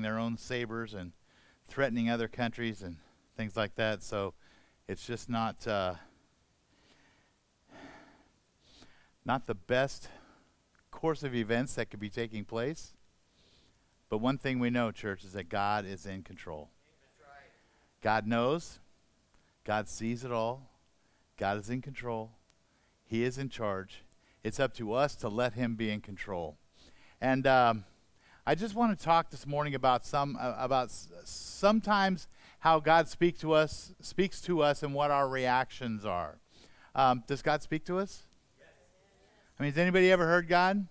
their own sabers and threatening other countries and things like that. So it's just not uh, not the best course of events that could be taking place. But one thing we know, church, is that God is in control. God knows. God sees it all. God is in control. He is in charge. It's up to us to let Him be in control. And um, I just want to talk this morning about some uh, about sometimes how God speaks to us, speaks to us, and what our reactions are. Um, does God speak to us? I mean, has anybody ever heard God?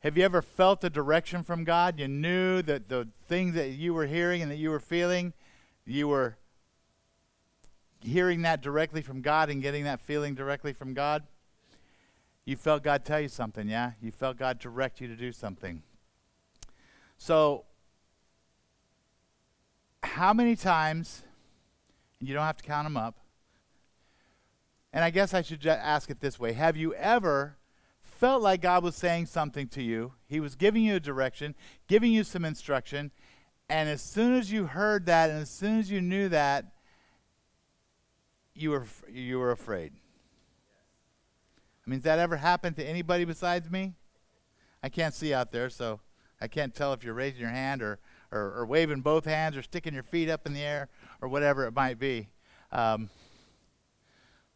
Have you ever felt a direction from God? You knew that the things that you were hearing and that you were feeling, you were hearing that directly from God and getting that feeling directly from God? You felt God tell you something, yeah? You felt God direct you to do something. So, how many times, and you don't have to count them up, and I guess I should ask it this way Have you ever felt like God was saying something to you? He was giving you a direction, giving you some instruction, and as soon as you heard that and as soon as you knew that, you were, you were afraid? I mean, has that ever happened to anybody besides me? I can't see out there, so I can't tell if you're raising your hand or, or, or waving both hands or sticking your feet up in the air or whatever it might be. Um,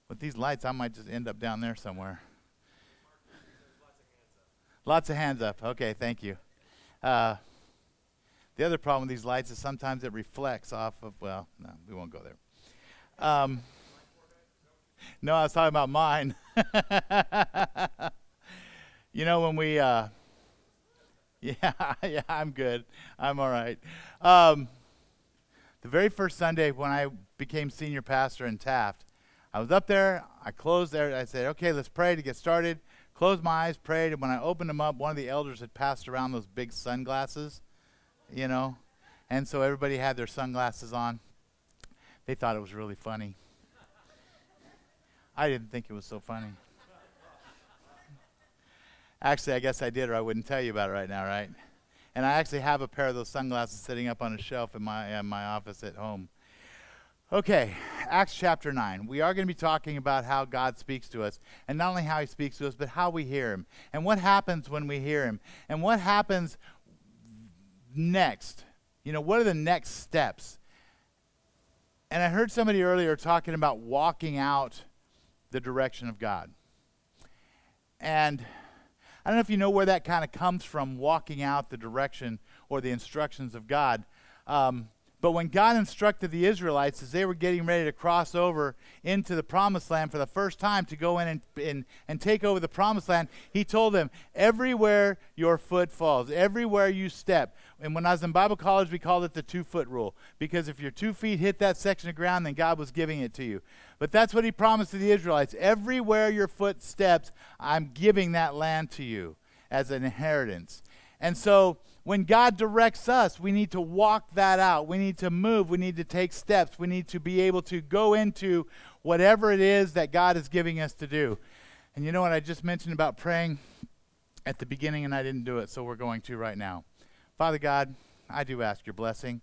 with these lights, I might just end up down there somewhere. Lots of hands up. Okay, thank you. Uh, the other problem with these lights is sometimes it reflects off of, well, no, we won't go there. Um, no, I was talking about mine. you know, when we, uh, yeah, yeah, I'm good. I'm all right. Um, the very first Sunday when I became senior pastor in Taft, I was up there. I closed there. I said, okay, let's pray to get started. Closed my eyes, prayed, and when I opened them up, one of the elders had passed around those big sunglasses, you know, and so everybody had their sunglasses on. They thought it was really funny. I didn't think it was so funny. Actually, I guess I did, or I wouldn't tell you about it right now, right? And I actually have a pair of those sunglasses sitting up on a shelf in my in my office at home. Okay, Acts chapter 9. We are going to be talking about how God speaks to us, and not only how he speaks to us, but how we hear him, and what happens when we hear him, and what happens next. You know, what are the next steps? And I heard somebody earlier talking about walking out the direction of God. And I don't know if you know where that kind of comes from, walking out the direction or the instructions of God. Um, but when God instructed the Israelites as they were getting ready to cross over into the promised land for the first time to go in and, and, and take over the promised land, He told them, everywhere your foot falls, everywhere you step. And when I was in Bible college, we called it the two foot rule. Because if your two feet hit that section of ground, then God was giving it to you. But that's what He promised to the Israelites. Everywhere your foot steps, I'm giving that land to you as an inheritance. And so when God directs us, we need to walk that out. We need to move. We need to take steps. We need to be able to go into whatever it is that God is giving us to do. And you know what I just mentioned about praying at the beginning, and I didn't do it, so we're going to right now. Father God, I do ask your blessing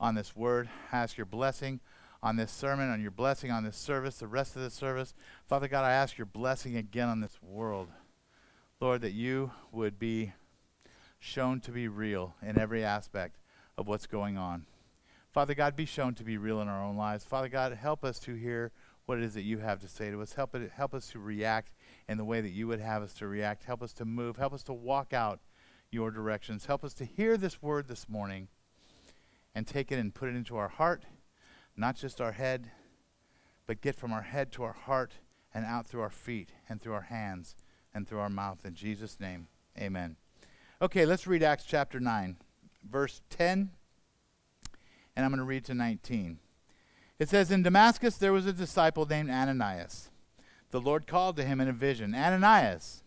on this word. I ask your blessing on this sermon, on your blessing on this service, the rest of the service. Father God, I ask your blessing again on this world. Lord, that you would be shown to be real in every aspect of what's going on. Father God, be shown to be real in our own lives. Father God, help us to hear what it is that you have to say to us. Help, it, help us to react in the way that you would have us to react. Help us to move. Help us to walk out your directions. Help us to hear this word this morning and take it and put it into our heart, not just our head, but get from our head to our heart and out through our feet and through our hands and through our mouth. In Jesus' name, amen. Okay, let's read Acts chapter 9, verse 10, and I'm going to read to 19. It says, In Damascus there was a disciple named Ananias. The Lord called to him in a vision, Ananias.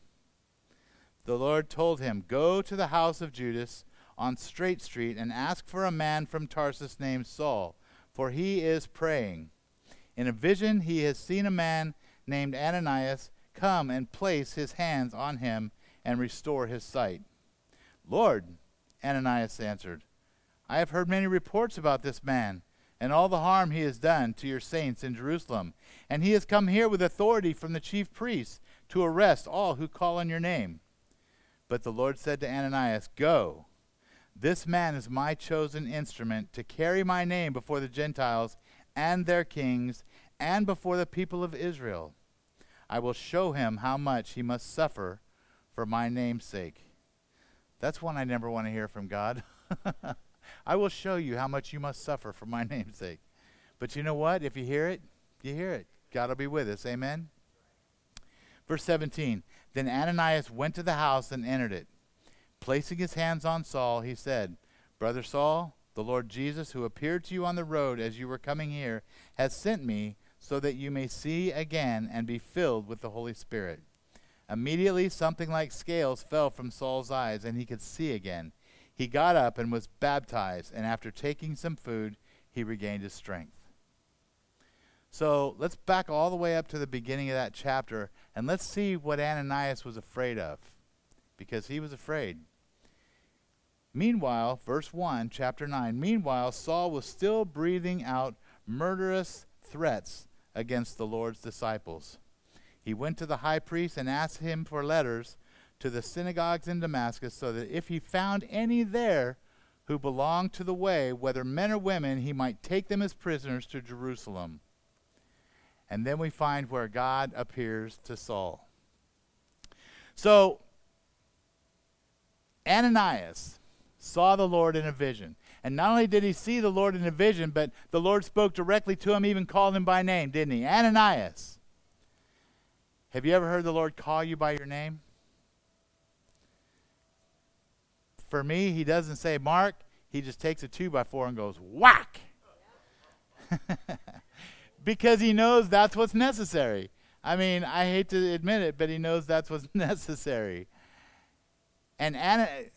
The Lord told him, Go to the house of Judas on Straight Street and ask for a man from Tarsus named Saul, for he is praying. In a vision he has seen a man named Ananias come and place his hands on him and restore his sight. Lord, Ananias answered, I have heard many reports about this man and all the harm he has done to your saints in Jerusalem. And he has come here with authority from the chief priests to arrest all who call on your name. But the Lord said to Ananias, Go. This man is my chosen instrument to carry my name before the Gentiles and their kings and before the people of Israel. I will show him how much he must suffer for my name's sake. That's one I never want to hear from God. I will show you how much you must suffer for my name's sake. But you know what? If you hear it, you hear it. God will be with us. Amen. Verse 17 Then Ananias went to the house and entered it. Placing his hands on Saul, he said, Brother Saul, the Lord Jesus, who appeared to you on the road as you were coming here, has sent me so that you may see again and be filled with the Holy Spirit. Immediately, something like scales fell from Saul's eyes, and he could see again. He got up and was baptized, and after taking some food, he regained his strength. So let's back all the way up to the beginning of that chapter, and let's see what Ananias was afraid of, because he was afraid. Meanwhile, verse 1, chapter 9, meanwhile, Saul was still breathing out murderous threats against the Lord's disciples. He went to the high priest and asked him for letters to the synagogues in Damascus, so that if he found any there who belonged to the way, whether men or women, he might take them as prisoners to Jerusalem. And then we find where God appears to Saul. So, Ananias saw the Lord in a vision. And not only did he see the Lord in a vision, but the Lord spoke directly to him, even called him by name, didn't he? Ananias. Have you ever heard the Lord call you by your name? For me, he doesn't say Mark, he just takes a two by four and goes whack. because he knows that's what's necessary. I mean, I hate to admit it, but he knows that's what's necessary. And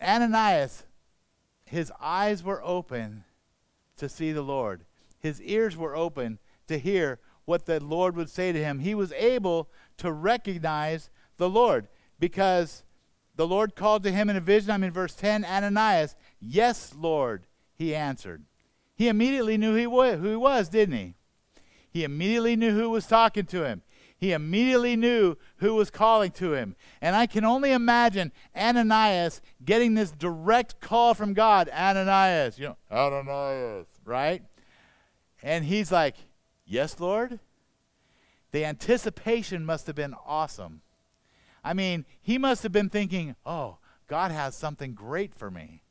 Ananias, his eyes were open to see the Lord, his ears were open to hear what the Lord would say to him. He was able to recognize the Lord because the Lord called to him in a vision. I'm in verse 10 Ananias, yes, Lord, he answered. He immediately knew he who he was, didn't he? He immediately knew who was talking to him. He immediately knew who was calling to him. And I can only imagine Ananias getting this direct call from God Ananias, you know, Ananias, right? And he's like, Yes, Lord? The anticipation must have been awesome. I mean, he must have been thinking, oh, God has something great for me.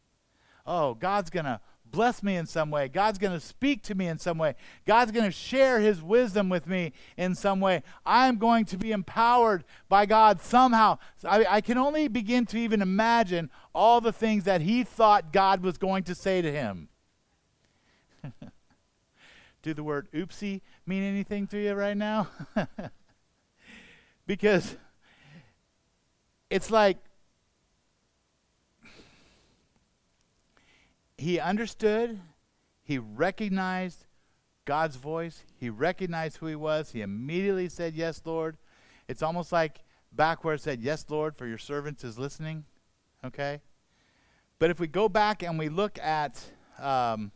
Oh, God's going to bless me in some way. God's going to speak to me in some way. God's going to share his wisdom with me in some way. I'm going to be empowered by God somehow. I, I, can only begin to even imagine all the things that he thought God was going to say to him. Do the word oopsie mean anything to you right now? because it's like he understood, he recognized God's voice, he recognized who he was, he immediately said, Yes, Lord. It's almost like back where it said, Yes, Lord, for your servant is listening. Okay? But if we go back and we look at um,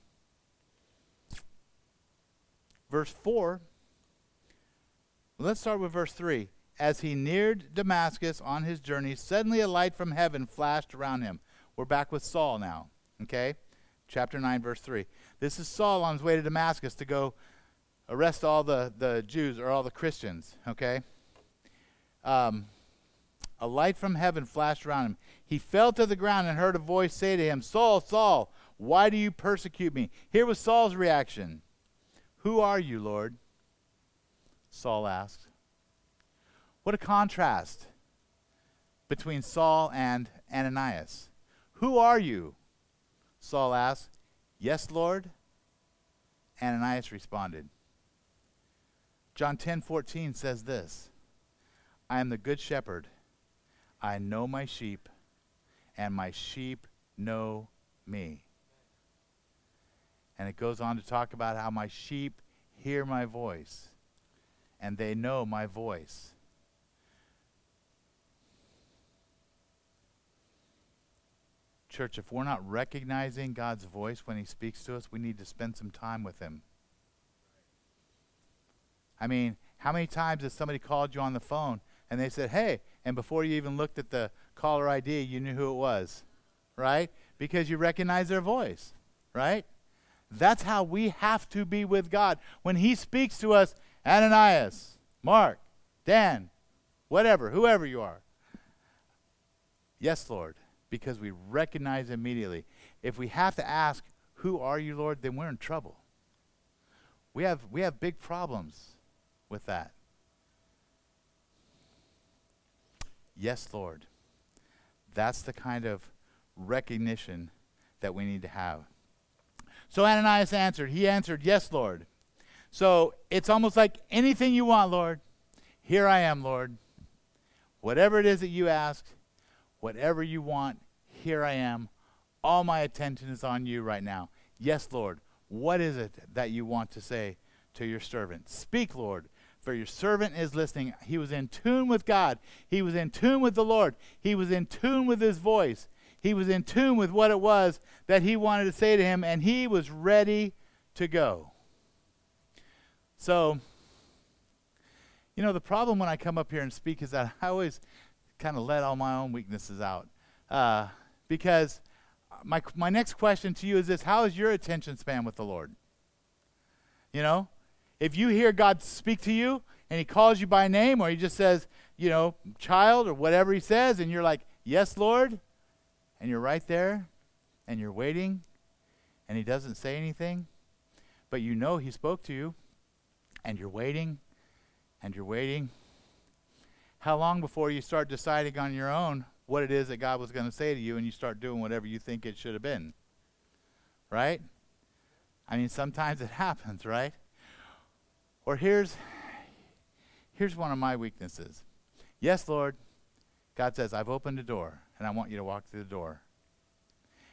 verse 4, let's start with verse 3. As he neared Damascus on his journey, suddenly a light from heaven flashed around him. We're back with Saul now, okay? Chapter 9, verse 3. This is Saul on his way to Damascus to go arrest all the, the Jews or all the Christians, okay? Um, a light from heaven flashed around him. He fell to the ground and heard a voice say to him, Saul, Saul, why do you persecute me? Here was Saul's reaction Who are you, Lord? Saul asked. What a contrast between Saul and Ananias. Who are you? Saul asked. Yes, Lord. Ananias responded. John 10:14 says this. I am the good shepherd. I know my sheep, and my sheep know me. And it goes on to talk about how my sheep hear my voice, and they know my voice. Church, if we're not recognizing God's voice when He speaks to us, we need to spend some time with Him. I mean, how many times has somebody called you on the phone and they said, hey, and before you even looked at the caller ID, you knew who it was, right? Because you recognize their voice, right? That's how we have to be with God. When He speaks to us, Ananias, Mark, Dan, whatever, whoever you are. Yes, Lord, because we recognize immediately. If we have to ask, Who are you, Lord? then we're in trouble. We have, we have big problems with that. Yes, Lord. That's the kind of recognition that we need to have. So Ananias answered. He answered, Yes, Lord. So it's almost like anything you want, Lord. Here I am, Lord. Whatever it is that you ask, whatever you want, here I am. All my attention is on you right now. Yes, Lord. What is it that you want to say to your servant? Speak, Lord, for your servant is listening. He was in tune with God. He was in tune with the Lord. He was in tune with his voice. He was in tune with what it was that he wanted to say to him, and he was ready to go. So, you know, the problem when I come up here and speak is that I always kind of let all my own weaknesses out. Uh, because my, my next question to you is this How is your attention span with the Lord? You know, if you hear God speak to you and he calls you by name or he just says, you know, child or whatever he says, and you're like, yes, Lord, and you're right there and you're waiting and he doesn't say anything, but you know he spoke to you and you're waiting and you're waiting. How long before you start deciding on your own what it is that God was going to say to you and you start doing whatever you think it should have been? Right? I mean, sometimes it happens, right? Or here's here's one of my weaknesses. Yes, Lord. God says, I've opened a door and I want you to walk through the door.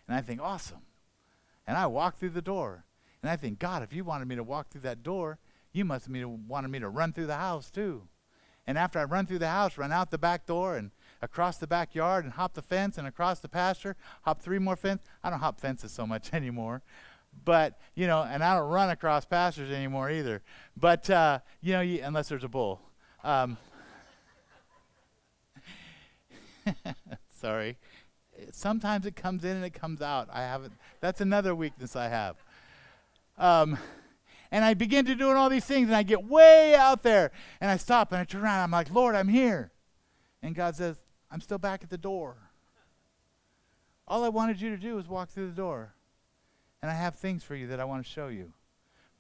And I think, awesome. And I walk through the door. And I think, God, if you wanted me to walk through that door, you must have wanted me to run through the house too. And after I run through the house, run out the back door and across the backyard and hop the fence and across the pasture, hop three more fences. I don't hop fences so much anymore but you know, and I don't run across pastures anymore either. But uh, you know, you, unless there's a bull. Um, sorry. Sometimes it comes in and it comes out. I haven't. That's another weakness I have. Um, and I begin to doing all these things, and I get way out there, and I stop and I turn around. I'm like, Lord, I'm here, and God says, I'm still back at the door. All I wanted you to do was walk through the door. And I have things for you that I want to show you,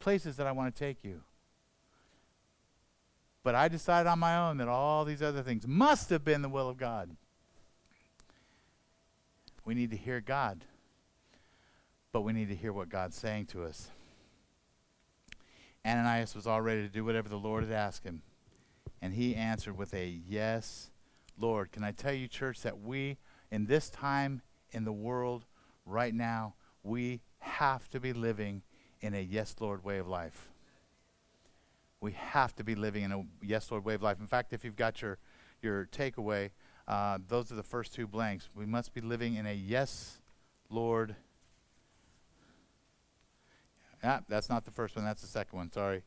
places that I want to take you. But I decided on my own that all these other things must have been the will of God. We need to hear God, but we need to hear what God's saying to us. Ananias was all ready to do whatever the Lord had asked him. And he answered with a yes, Lord. Can I tell you, church, that we, in this time in the world right now, we have to be living in a yes, Lord way of life. We have to be living in a yes, Lord way of life. In fact, if you've got your, your takeaway, uh, those are the first two blanks. We must be living in a yes, Lord. Ah, that's not the first one, that's the second one, sorry.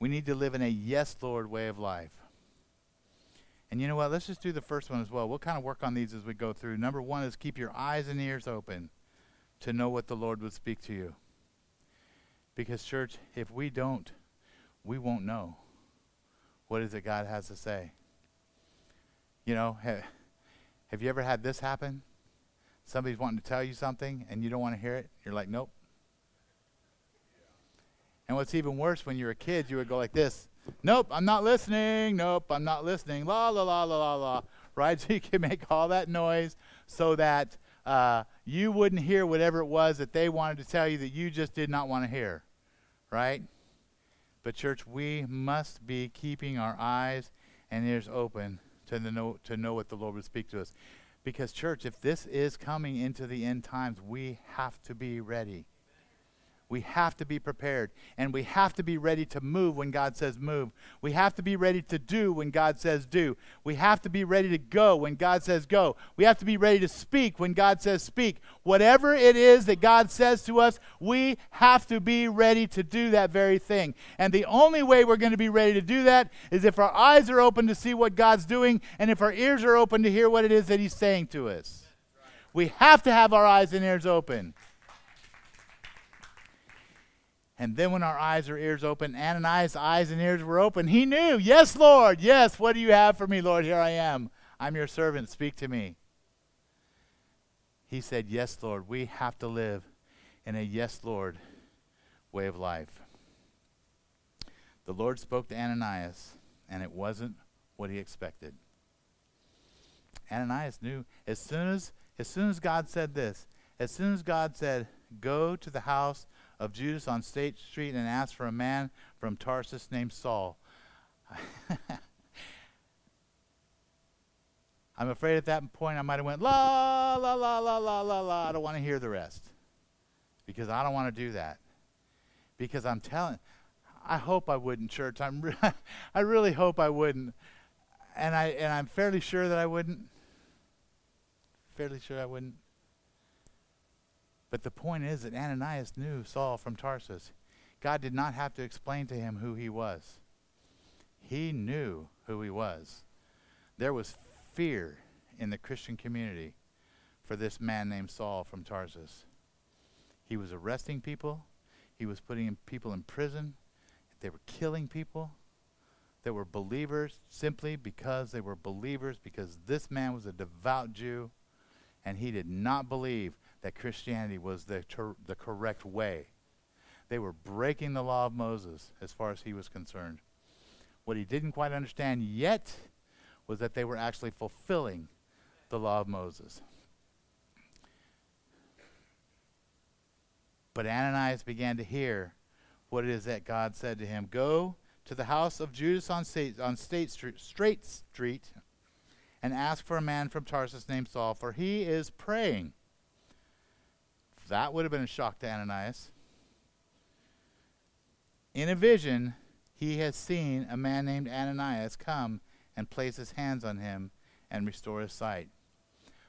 We need to live in a yes, Lord way of life. And you know what? Let's just do the first one as well. We'll kind of work on these as we go through. Number one is keep your eyes and ears open to know what the Lord would speak to you. Because, church, if we don't, we won't know what is it God has to say. You know, have, you ever had this happen? Somebody's wanting to tell you something and you don't want to hear it. You're like, nope. And what's even worse, when you're a kid, you would go like this Nope, I'm not listening. Nope, I'm not listening. La, la, la, la, la, la. Right? So you can make all that noise so that uh, you wouldn't hear whatever it was that they wanted to tell you that you just did not want to hear, right? But, church, we must be keeping our eyes and ears open to, know, to know what the Lord would speak to us. Because, church, if this is coming into the end times, we have to be ready. We have to be prepared. And we have to be ready to move when God says move. We have to be ready to do when God says do. We have to be ready to go when God says go. We have to be ready to speak when God says speak. Whatever it is that God says to us, we have to be ready to do that very thing. And the only way we're going to be ready to do that is if our eyes are open to see what God's doing and if our ears are open to hear what it is that He's saying to us. We have to have our eyes and ears open. And then when our eyes or ears open, Ananias' eyes and ears were open. He knew, yes, Lord, yes, what do you have for me, Lord? Here I am. I'm your servant. Speak to me. He said, Yes, Lord, we have to live in a yes, Lord way of life. The Lord spoke to Ananias, and it wasn't what he expected. Ananias knew as soon as as soon as God said this, as soon as God said, "Go to the house of Judas on State Street and asked for a man from Tarsus named Saul. I'm afraid at that point I might have went la la la la la la la. I don't want to hear the rest because I don't want to do that. Because I'm telling, I hope I wouldn't, church. I'm, re- I really hope I wouldn't, and I and I'm fairly sure that I wouldn't. Fairly sure I wouldn't. But the point is that Ananias knew Saul from Tarsus. God did not have to explain to him who he was. He knew who he was. There was fear in the Christian community for this man named Saul from Tarsus. He was arresting people, he was putting people in prison, they were killing people that were believers simply because they were believers, because this man was a devout Jew and he did not believe that Christianity was the, ter- the correct way. They were breaking the law of Moses as far as he was concerned. What he didn't quite understand yet was that they were actually fulfilling the law of Moses. But Ananias began to hear what it is that God said to him Go to the house of Judas on State, on State Street, Straight Street and ask for a man from Tarsus named Saul, for he is praying. That would have been a shock to Ananias. In a vision, he has seen a man named Ananias come and place his hands on him and restore his sight.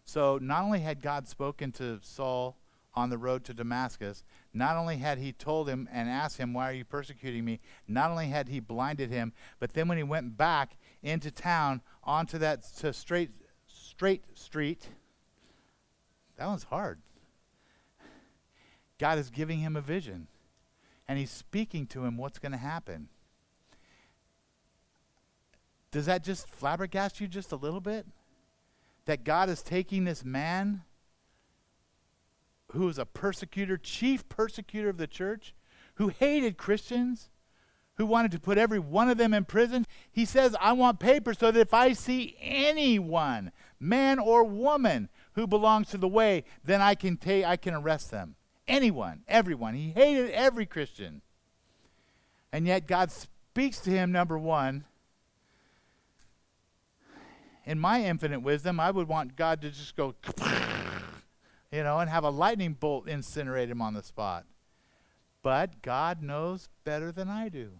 So, not only had God spoken to Saul on the road to Damascus, not only had he told him and asked him, Why are you persecuting me? Not only had he blinded him, but then when he went back into town onto that to straight, straight street, that one's hard. God is giving him a vision, and he's speaking to him what's going to happen. Does that just flabbergast you just a little bit? That God is taking this man who is a persecutor, chief persecutor of the church, who hated Christians, who wanted to put every one of them in prison. He says, I want papers so that if I see anyone, man or woman, who belongs to the way, then I can take I can arrest them. Anyone, everyone. He hated every Christian. And yet God speaks to him, number one. In my infinite wisdom, I would want God to just go, you know, and have a lightning bolt incinerate him on the spot. But God knows better than I do.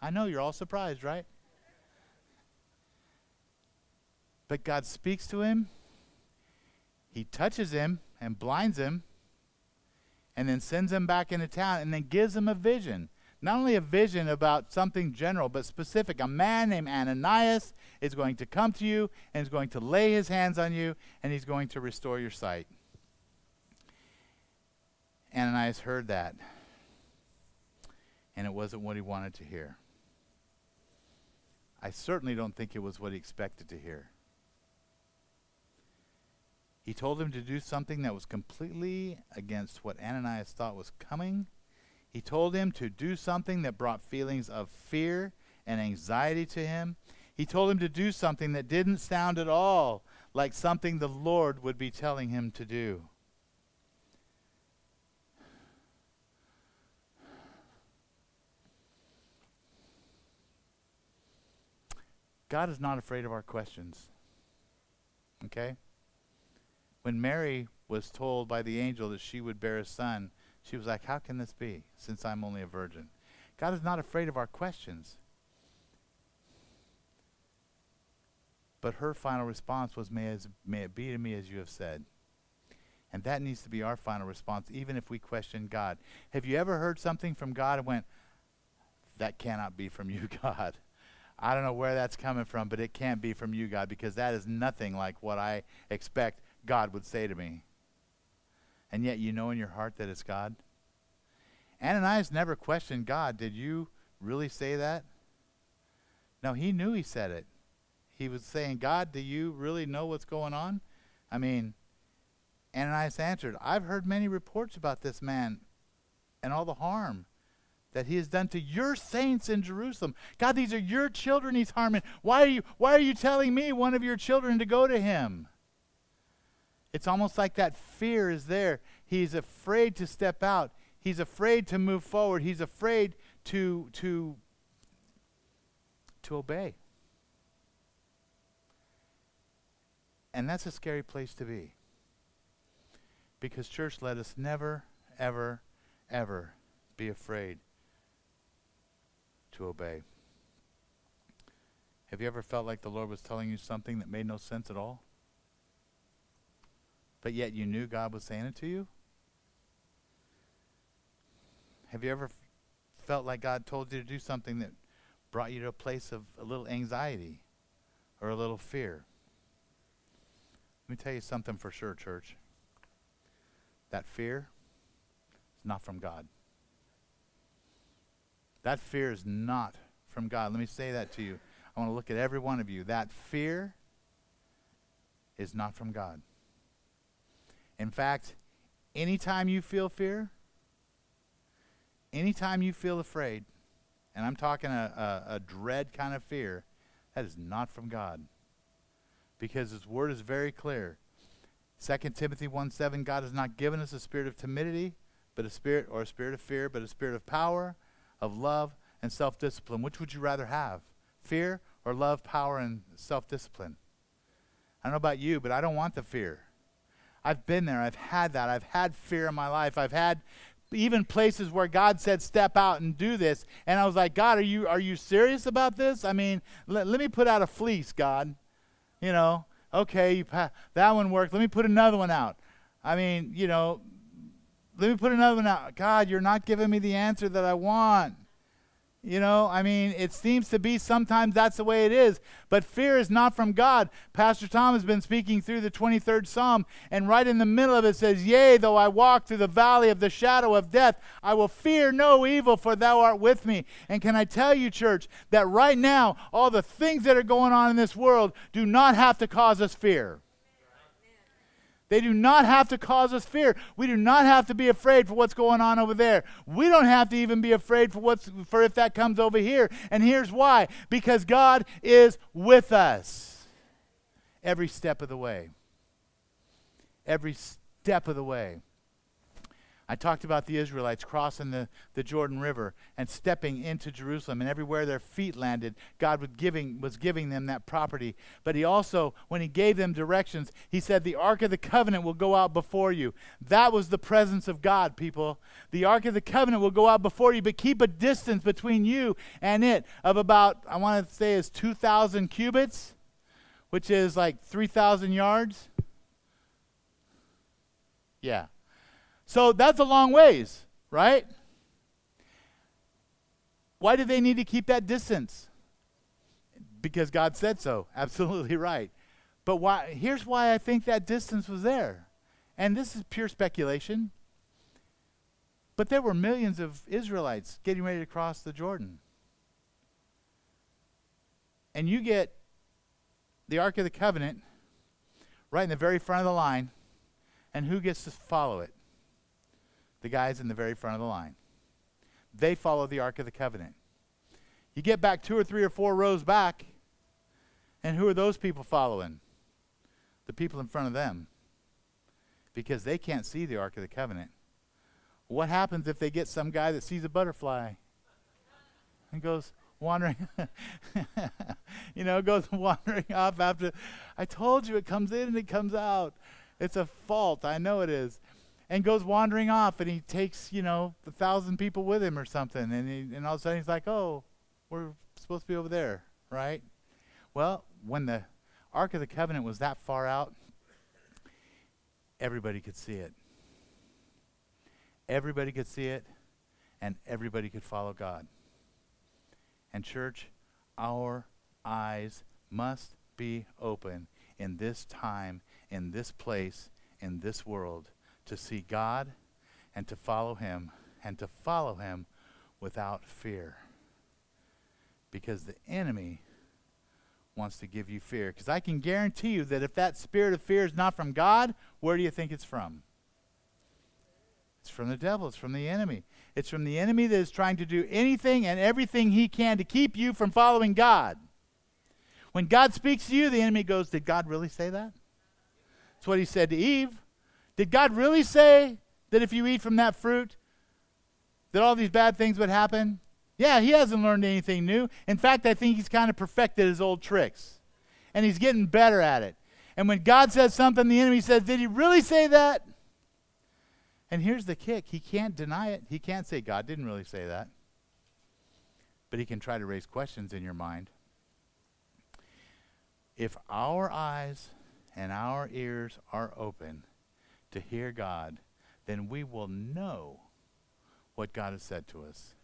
I know you're all surprised, right? But God speaks to him, he touches him and blinds him, and then sends him back into town, and then gives him a vision. Not only a vision about something general, but specific. A man named Ananias is going to come to you and is going to lay his hands on you, and he's going to restore your sight. Ananias heard that, and it wasn't what he wanted to hear. I certainly don't think it was what he expected to hear. He told him to do something that was completely against what Ananias thought was coming. He told him to do something that brought feelings of fear and anxiety to him. He told him to do something that didn't sound at all like something the Lord would be telling him to do. God is not afraid of our questions. Okay? When Mary was told by the angel that she would bear a son, She was like, How can this be, since I'm only a virgin? God is not afraid of our questions. But her final response was, may, as, may it be to me as you have said. And that needs to be our final response, even if we question God. Have you ever heard something from God and went, That cannot be from you, God? I don't know where that's coming from, but it can't be from you, God, because that is nothing like what I expect God would say to me. And yet you know in your heart that it's God. Ananias never questioned God. Did you really say that? No, he knew he said it. He was saying, God, do you really know what's going on? I mean, Ananias answered, I've heard many reports about this man and all the harm that he has done to your saints in Jerusalem. God, these are your children he's harming. Why are you why are you telling me one of your children to go to him? It's almost like that fear is there. He's afraid to step out. He's afraid to move forward. He's afraid to to to obey. And that's a scary place to be. Because church let us never ever ever be afraid to obey. Have you ever felt like the Lord was telling you something that made no sense at all? But yet you knew God was saying it to you? Have you ever felt like God told you to do something that brought you to a place of a little anxiety or a little fear? Let me tell you something for sure, church. That fear is not from God. That fear is not from God. Let me say that to you. I want to look at every one of you. That fear is not from God. In fact, anytime you feel fear, anytime you feel afraid, and I'm talking a, a, a, dread kind of fear, that is not from God. Because His Word is very clear. 2 Timothy 1 7, God has not given us a spirit of timidity, but a spirit, or a spirit of fear, but a spirit of power, of love and self discipline. Which would you rather have? Fear or love, power, and self discipline? I don't know about you, but I don't want the fear. I've been there. I've had that. I've had fear in my life. I've had even places where God said, "Step out and do this," and I was like, "God, are you are you serious about this? I mean, let, let me put out a fleece, God. You know, okay, pa- that one worked. Let me put another one out. I mean, you know, let me put another one out. God, you're not giving me the answer that I want. You know, I mean, it seems to be sometimes that's the way it is. But fear is not from God. Pastor Tom has been speaking through the 23rd Psalm, and right in the middle of it says, Yea, though I walk through the valley of the shadow of death, I will fear no evil, for thou art with me. And can I tell you, church, that right now, all the things that are going on in this world do not have to cause us fear. They do not have to cause us fear. We do not have to be afraid for what's going on over there. We don't have to even be afraid for what's for if that comes over here. And here's why. Because God is with us every step of the way. Every step of the way. I talked about the Israelites crossing the, the Jordan River and stepping into Jerusalem, and everywhere their feet landed, God was giving, was giving them that property. But He also, when He gave them directions, He said, The Ark of the Covenant will go out before you. That was the presence of God, people. The Ark of the Covenant will go out before you, but keep a distance between you and it of about, I want to say, is 2,000 cubits, which is like 3,000 yards. Yeah. So that's a long ways, right? Why do they need to keep that distance? Because God said so. Absolutely right. But why here's why I think that distance was there. And this is pure speculation. But there were millions of Israelites getting ready to cross the Jordan. And you get the Ark of the Covenant right in the very front of the line, and who gets to follow it? The guys in the very front of the line. They follow the Ark of the Covenant. You get back two or three or four rows back, and who are those people following? The people in front of them. Because they can't see the Ark of the Covenant. What happens if they get some guy that sees a butterfly and goes wandering, you know, goes wandering off after? I told you it comes in and it comes out. It's a fault. I know it is. And goes wandering off and he takes, you know, a thousand people with him or something. And, he, and all of a sudden he's like, oh, we're supposed to be over there, right? Well, when the Ark of the Covenant was that far out, everybody could see it. Everybody could see it, and everybody could follow God. And, church, our eyes must be open in this time, in this place, in this world to see God and to follow Him and to follow Him without fear. Because the enemy wants to give you fear. Because I can guarantee you that if that spirit of fear is not from God, where do you think it's from? It's from the devil, it's from the enemy. It's from the enemy that is trying to do anything and everything he can to keep you from following God. When God speaks to you, the enemy goes, Did God really say that? That's what he said to Eve. Did God really say that if you eat from that fruit, that all these bad things would happen? Yeah, he hasn't learned anything new. In fact, I think he's kind of perfected his old tricks. And he's getting better at it. And when God says something, the enemy says, Did he really say that? And here's the kick he can't deny it. He can't say, God didn't really say that. But he can try to raise questions in your mind. If our eyes and our ears are open to hear God, then we will know what God has said to us.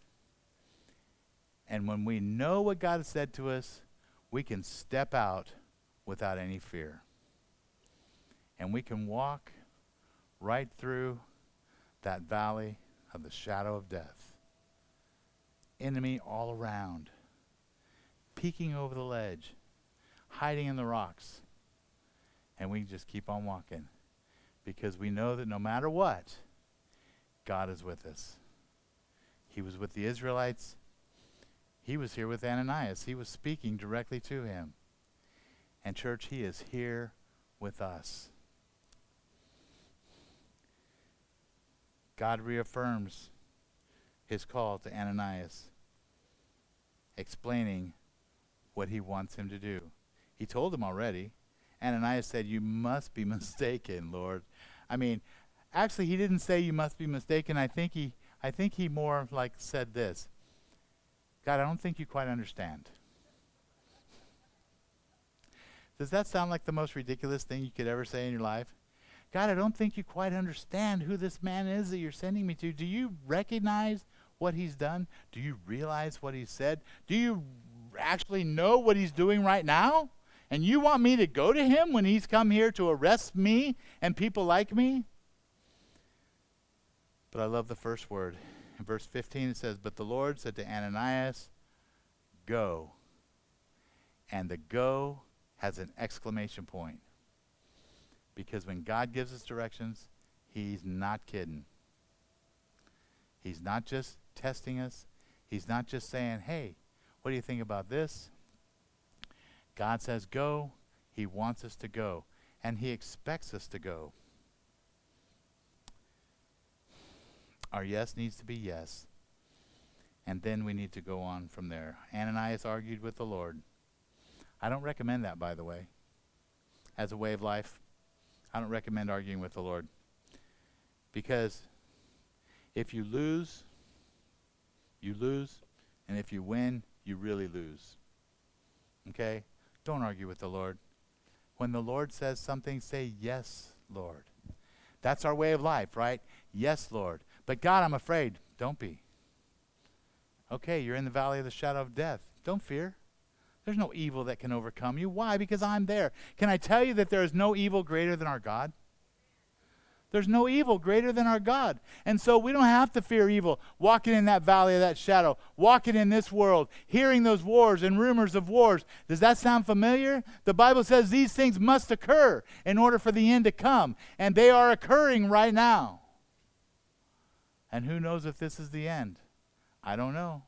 And when we know what God has said to us, we can step out without any fear. And we can walk right through that valley of the shadow of death. Enemy all around, peeking over the ledge, hiding in the rocks. And we just keep on walking because we know that no matter what, God is with us. He was with the Israelites. He was here with Ananias. He was speaking directly to him. And, church, He is here with us. God reaffirms His call to Ananias, explaining what He wants him to do. He told him already. Ananias said, You must be mistaken, Lord. I mean, actually, he didn't say you must be mistaken. I think he, I think he more like said this God, I don't think you quite understand. Does that sound like the most ridiculous thing you could ever say in your life? God, I don't think you quite understand who this man is that you're sending me to. Do you recognize what he's done? Do you realize what he said? Do you actually know what he's doing right now? And you want me to go to him when he's come here to arrest me and people like me? But I love the first word. In verse 15 it says, But the Lord said to Ananias, Go. And the go has an exclamation point. Because when God gives us directions, he's not kidding. He's not just testing us. He's not just saying, hey, what do you think about this? God says go. He wants us to go. And He expects us to go. Our yes needs to be yes. And then we need to go on from there. Ananias argued with the Lord. I don't recommend that, by the way, as a way of life. I don't recommend arguing with the Lord. Because if you lose, you lose. And if you win, you really lose. Okay? Don't argue with the Lord. When the Lord says something, say, Yes, Lord. That's our way of life, right? Yes, Lord. But God, I'm afraid. Don't be. Okay, you're in the valley of the shadow of death. Don't fear. There's no evil that can overcome you. Why? Because I'm there. Can I tell you that there is no evil greater than our God? There's no evil greater than our God. And so we don't have to fear evil. Walking in that valley of that shadow, walking in this world, hearing those wars and rumors of wars. Does that sound familiar? The Bible says these things must occur in order for the end to come. And they are occurring right now. And who knows if this is the end? I don't know.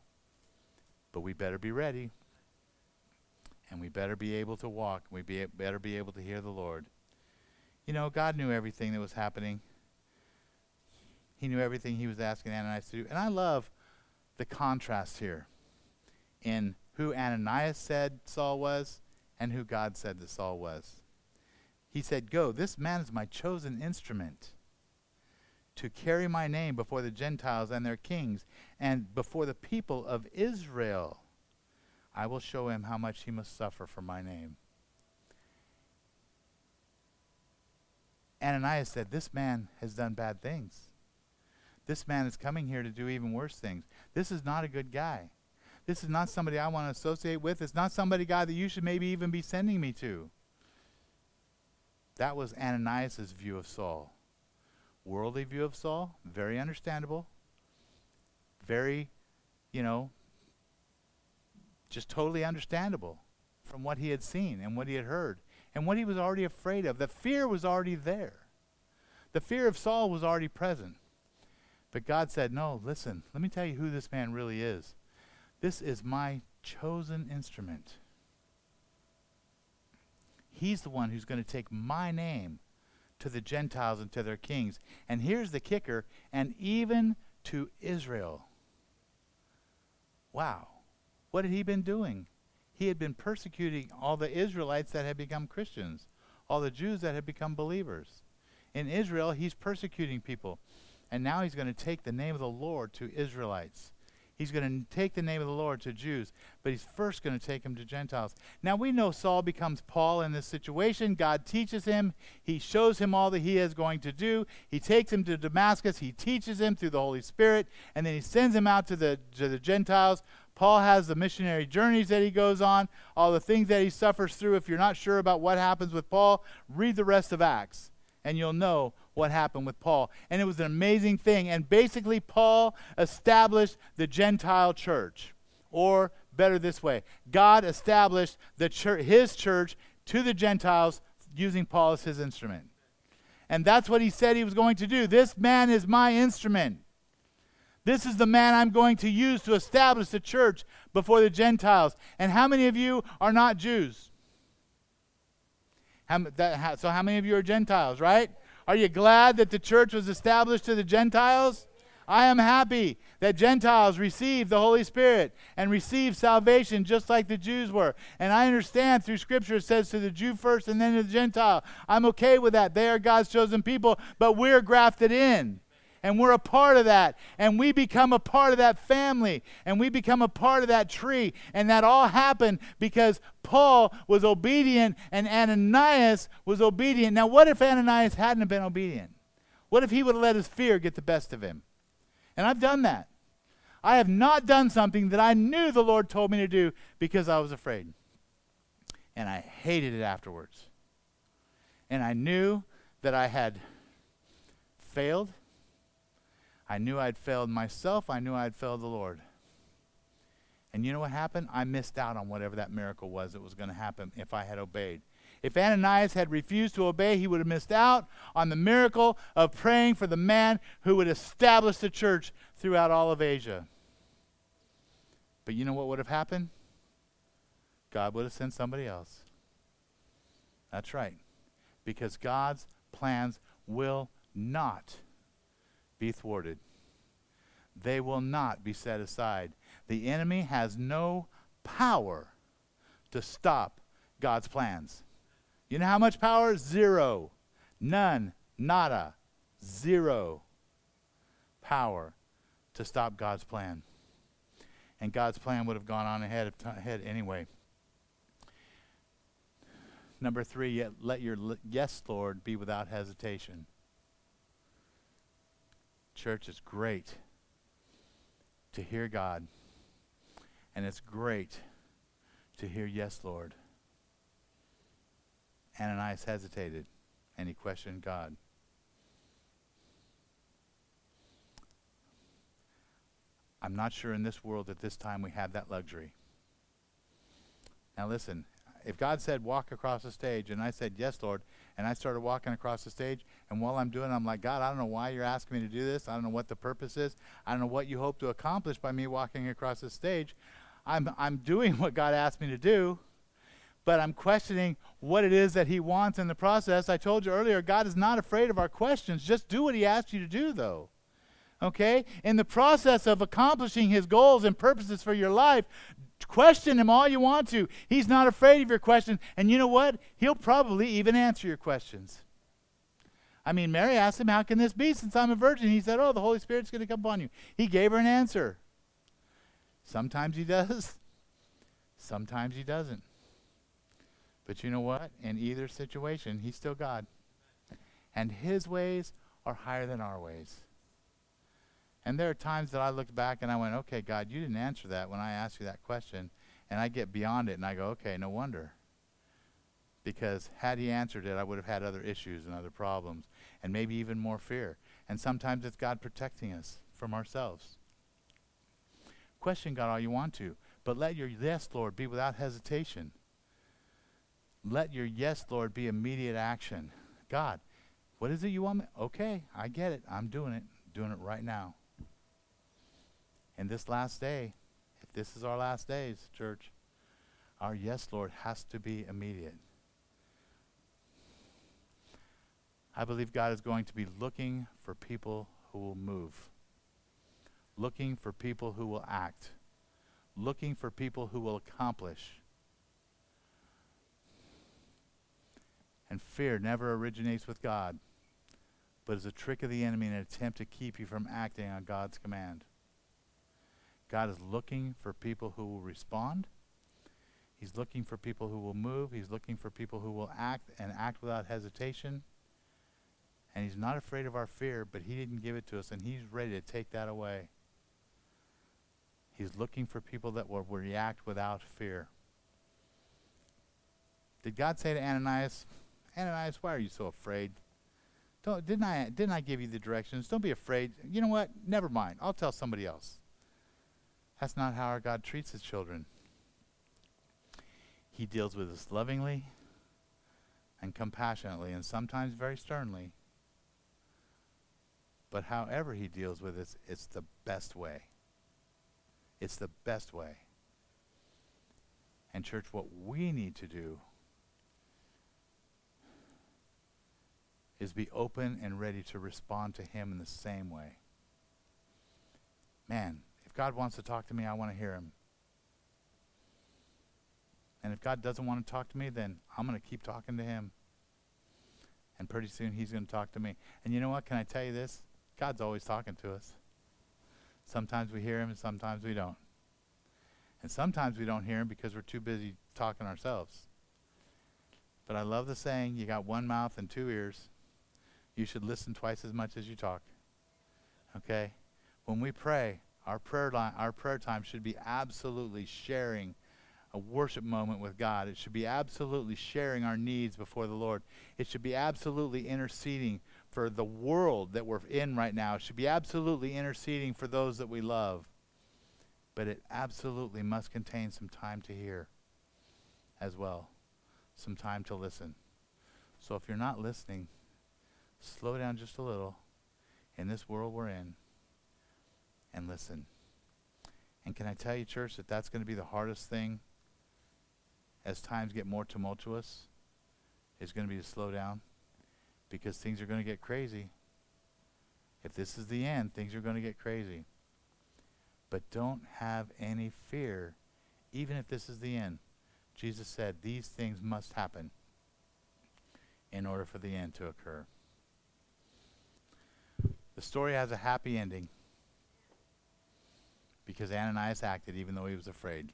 But we better be ready. And we better be able to walk. We be, better be able to hear the Lord. You know, God knew everything that was happening. He knew everything he was asking Ananias to do. And I love the contrast here in who Ananias said Saul was and who God said that Saul was. He said, Go, this man is my chosen instrument to carry my name before the Gentiles and their kings and before the people of Israel. I will show him how much he must suffer for my name. Ananias said, This man has done bad things. This man is coming here to do even worse things. This is not a good guy. This is not somebody I want to associate with. It's not somebody, God, that you should maybe even be sending me to. That was Ananias' view of Saul. Worldly view of Saul, very understandable. Very, you know, just totally understandable from what he had seen and what he had heard and what he was already afraid of. The fear was already there. The fear of Saul was already present. But God said, No, listen, let me tell you who this man really is. This is my chosen instrument. He's the one who's going to take my name to the Gentiles and to their kings. And here's the kicker and even to Israel. Wow. What had he been doing? He had been persecuting all the Israelites that had become Christians, all the Jews that had become believers. In Israel, he's persecuting people. And now he's going to take the name of the Lord to Israelites. He's going to take the name of the Lord to Jews, but he's first going to take him to Gentiles. Now we know Saul becomes Paul in this situation. God teaches him, he shows him all that he is going to do. He takes him to Damascus, he teaches him through the Holy Spirit, and then he sends him out to the, to the Gentiles. Paul has the missionary journeys that he goes on, all the things that he suffers through. If you're not sure about what happens with Paul, read the rest of Acts, and you'll know what happened with Paul. And it was an amazing thing. And basically, Paul established the Gentile church. Or better this way God established the church, his church to the Gentiles using Paul as his instrument. And that's what he said he was going to do. This man is my instrument. This is the man I'm going to use to establish the church before the Gentiles. And how many of you are not Jews? How, that, so, how many of you are Gentiles, right? Are you glad that the church was established to the Gentiles? I am happy that Gentiles receive the Holy Spirit and receive salvation just like the Jews were. And I understand through Scripture it says to the Jew first and then to the Gentile. I'm okay with that. They are God's chosen people, but we're grafted in and we're a part of that. And we become a part of that family, and we become a part of that tree. And that all happened because Paul was obedient and Ananias was obedient. Now, what if Ananias hadn't been obedient? What if he would have let his fear get the best of him? And I've done that. I have not done something that I knew the Lord told me to do because I was afraid. And I hated it afterwards. And I knew that I had failed I knew I'd failed myself. I knew I'd failed the Lord. And you know what happened? I missed out on whatever that miracle was that was going to happen if I had obeyed. If Ananias had refused to obey, he would have missed out on the miracle of praying for the man who would establish the church throughout all of Asia. But you know what would have happened? God would have sent somebody else. That's right. Because God's plans will not be thwarted. They will not be set aside. The enemy has no power to stop God's plans. You know how much power? Zero. None. Nada. Zero power to stop God's plan. And God's plan would have gone on ahead, of t- ahead anyway. Number three, yet let your yes, Lord, be without hesitation. Church, it's great to hear God. And it's great to hear, Yes, Lord. Ananias hesitated and he questioned God. I'm not sure in this world at this time we have that luxury. Now, listen, if God said walk across the stage and I said, Yes, Lord, and I started walking across the stage. And while I'm doing it, I'm like, God, I don't know why you're asking me to do this. I don't know what the purpose is. I don't know what you hope to accomplish by me walking across the stage. I'm, I'm doing what God asked me to do, but I'm questioning what it is that He wants in the process. I told you earlier, God is not afraid of our questions. Just do what He asks you to do, though okay? In the process of accomplishing his goals and purposes for your life, Question him all you want to. He's not afraid of your questions. And you know what? He'll probably even answer your questions. I mean, Mary asked him, How can this be since I'm a virgin? He said, Oh, the Holy Spirit's going to come upon you. He gave her an answer. Sometimes he does, sometimes he doesn't. But you know what? In either situation, he's still God. And his ways are higher than our ways. And there are times that I looked back and I went, okay, God, you didn't answer that when I asked you that question. And I get beyond it and I go, okay, no wonder. Because had he answered it, I would have had other issues and other problems and maybe even more fear. And sometimes it's God protecting us from ourselves. Question God all you want to, but let your yes, Lord, be without hesitation. Let your yes, Lord, be immediate action. God, what is it you want me? Okay, I get it. I'm doing it. Doing it right now. And this last day, if this is our last days, church, our yes, Lord, has to be immediate. I believe God is going to be looking for people who will move, looking for people who will act, looking for people who will accomplish. And fear never originates with God, but is a trick of the enemy in an attempt to keep you from acting on God's command. God is looking for people who will respond. He's looking for people who will move. He's looking for people who will act and act without hesitation. And He's not afraid of our fear, but He didn't give it to us, and He's ready to take that away. He's looking for people that will react without fear. Did God say to Ananias, Ananias, why are you so afraid? Don't, didn't I didn't I give you the directions? Don't be afraid. You know what? Never mind. I'll tell somebody else. That's not how our God treats his children. He deals with us lovingly and compassionately and sometimes very sternly. But however he deals with us, it's the best way. It's the best way. And, church, what we need to do is be open and ready to respond to him in the same way. Man, if God wants to talk to me, I want to hear him. And if God doesn't want to talk to me, then I'm going to keep talking to him. And pretty soon he's going to talk to me. And you know what? Can I tell you this? God's always talking to us. Sometimes we hear him and sometimes we don't. And sometimes we don't hear him because we're too busy talking ourselves. But I love the saying, you got one mouth and two ears. You should listen twice as much as you talk. Okay? When we pray, our prayer line, our prayer time should be absolutely sharing a worship moment with God. It should be absolutely sharing our needs before the Lord. It should be absolutely interceding for the world that we're in right now. It should be absolutely interceding for those that we love. But it absolutely must contain some time to hear as well, some time to listen. So if you're not listening, slow down just a little in this world we're in and listen. And can I tell you, church, that that's going to be the hardest thing as times get more tumultuous? Is going to be to slow down because things are going to get crazy. If this is the end, things are going to get crazy. But don't have any fear, even if this is the end. Jesus said these things must happen in order for the end to occur. The story has a happy ending because Ananias acted even though he was afraid.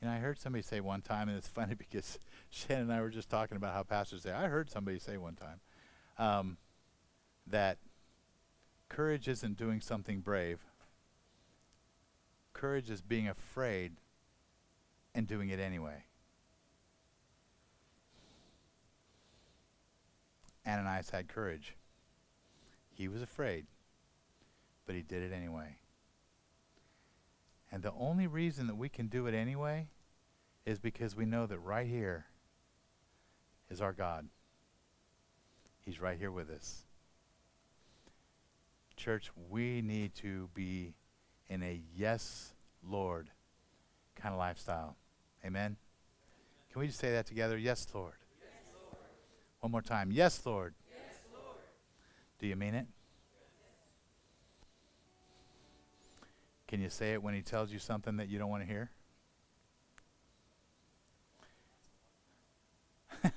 You know, I heard somebody say one time, and it's funny because Shannon and I were just talking about how pastors say. I heard somebody say one time um, that courage isn't doing something brave. Courage is being afraid and doing it anyway. Ananias had courage. He was afraid, but he did it anyway. And the only reason that we can do it anyway is because we know that right here is our God. He's right here with us. Church, we need to be in a yes, Lord kind of lifestyle. Amen? Can we just say that together? Yes, Lord. One more time. Yes, Lord. Yes, Lord. Do you mean it? Can you say it when he tells you something that you don't want to hear?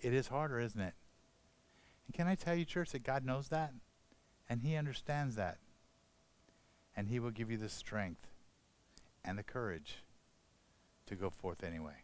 it is harder, isn't it? And can I tell you, church, that God knows that? And He understands that. And He will give you the strength and the courage to go forth anyway.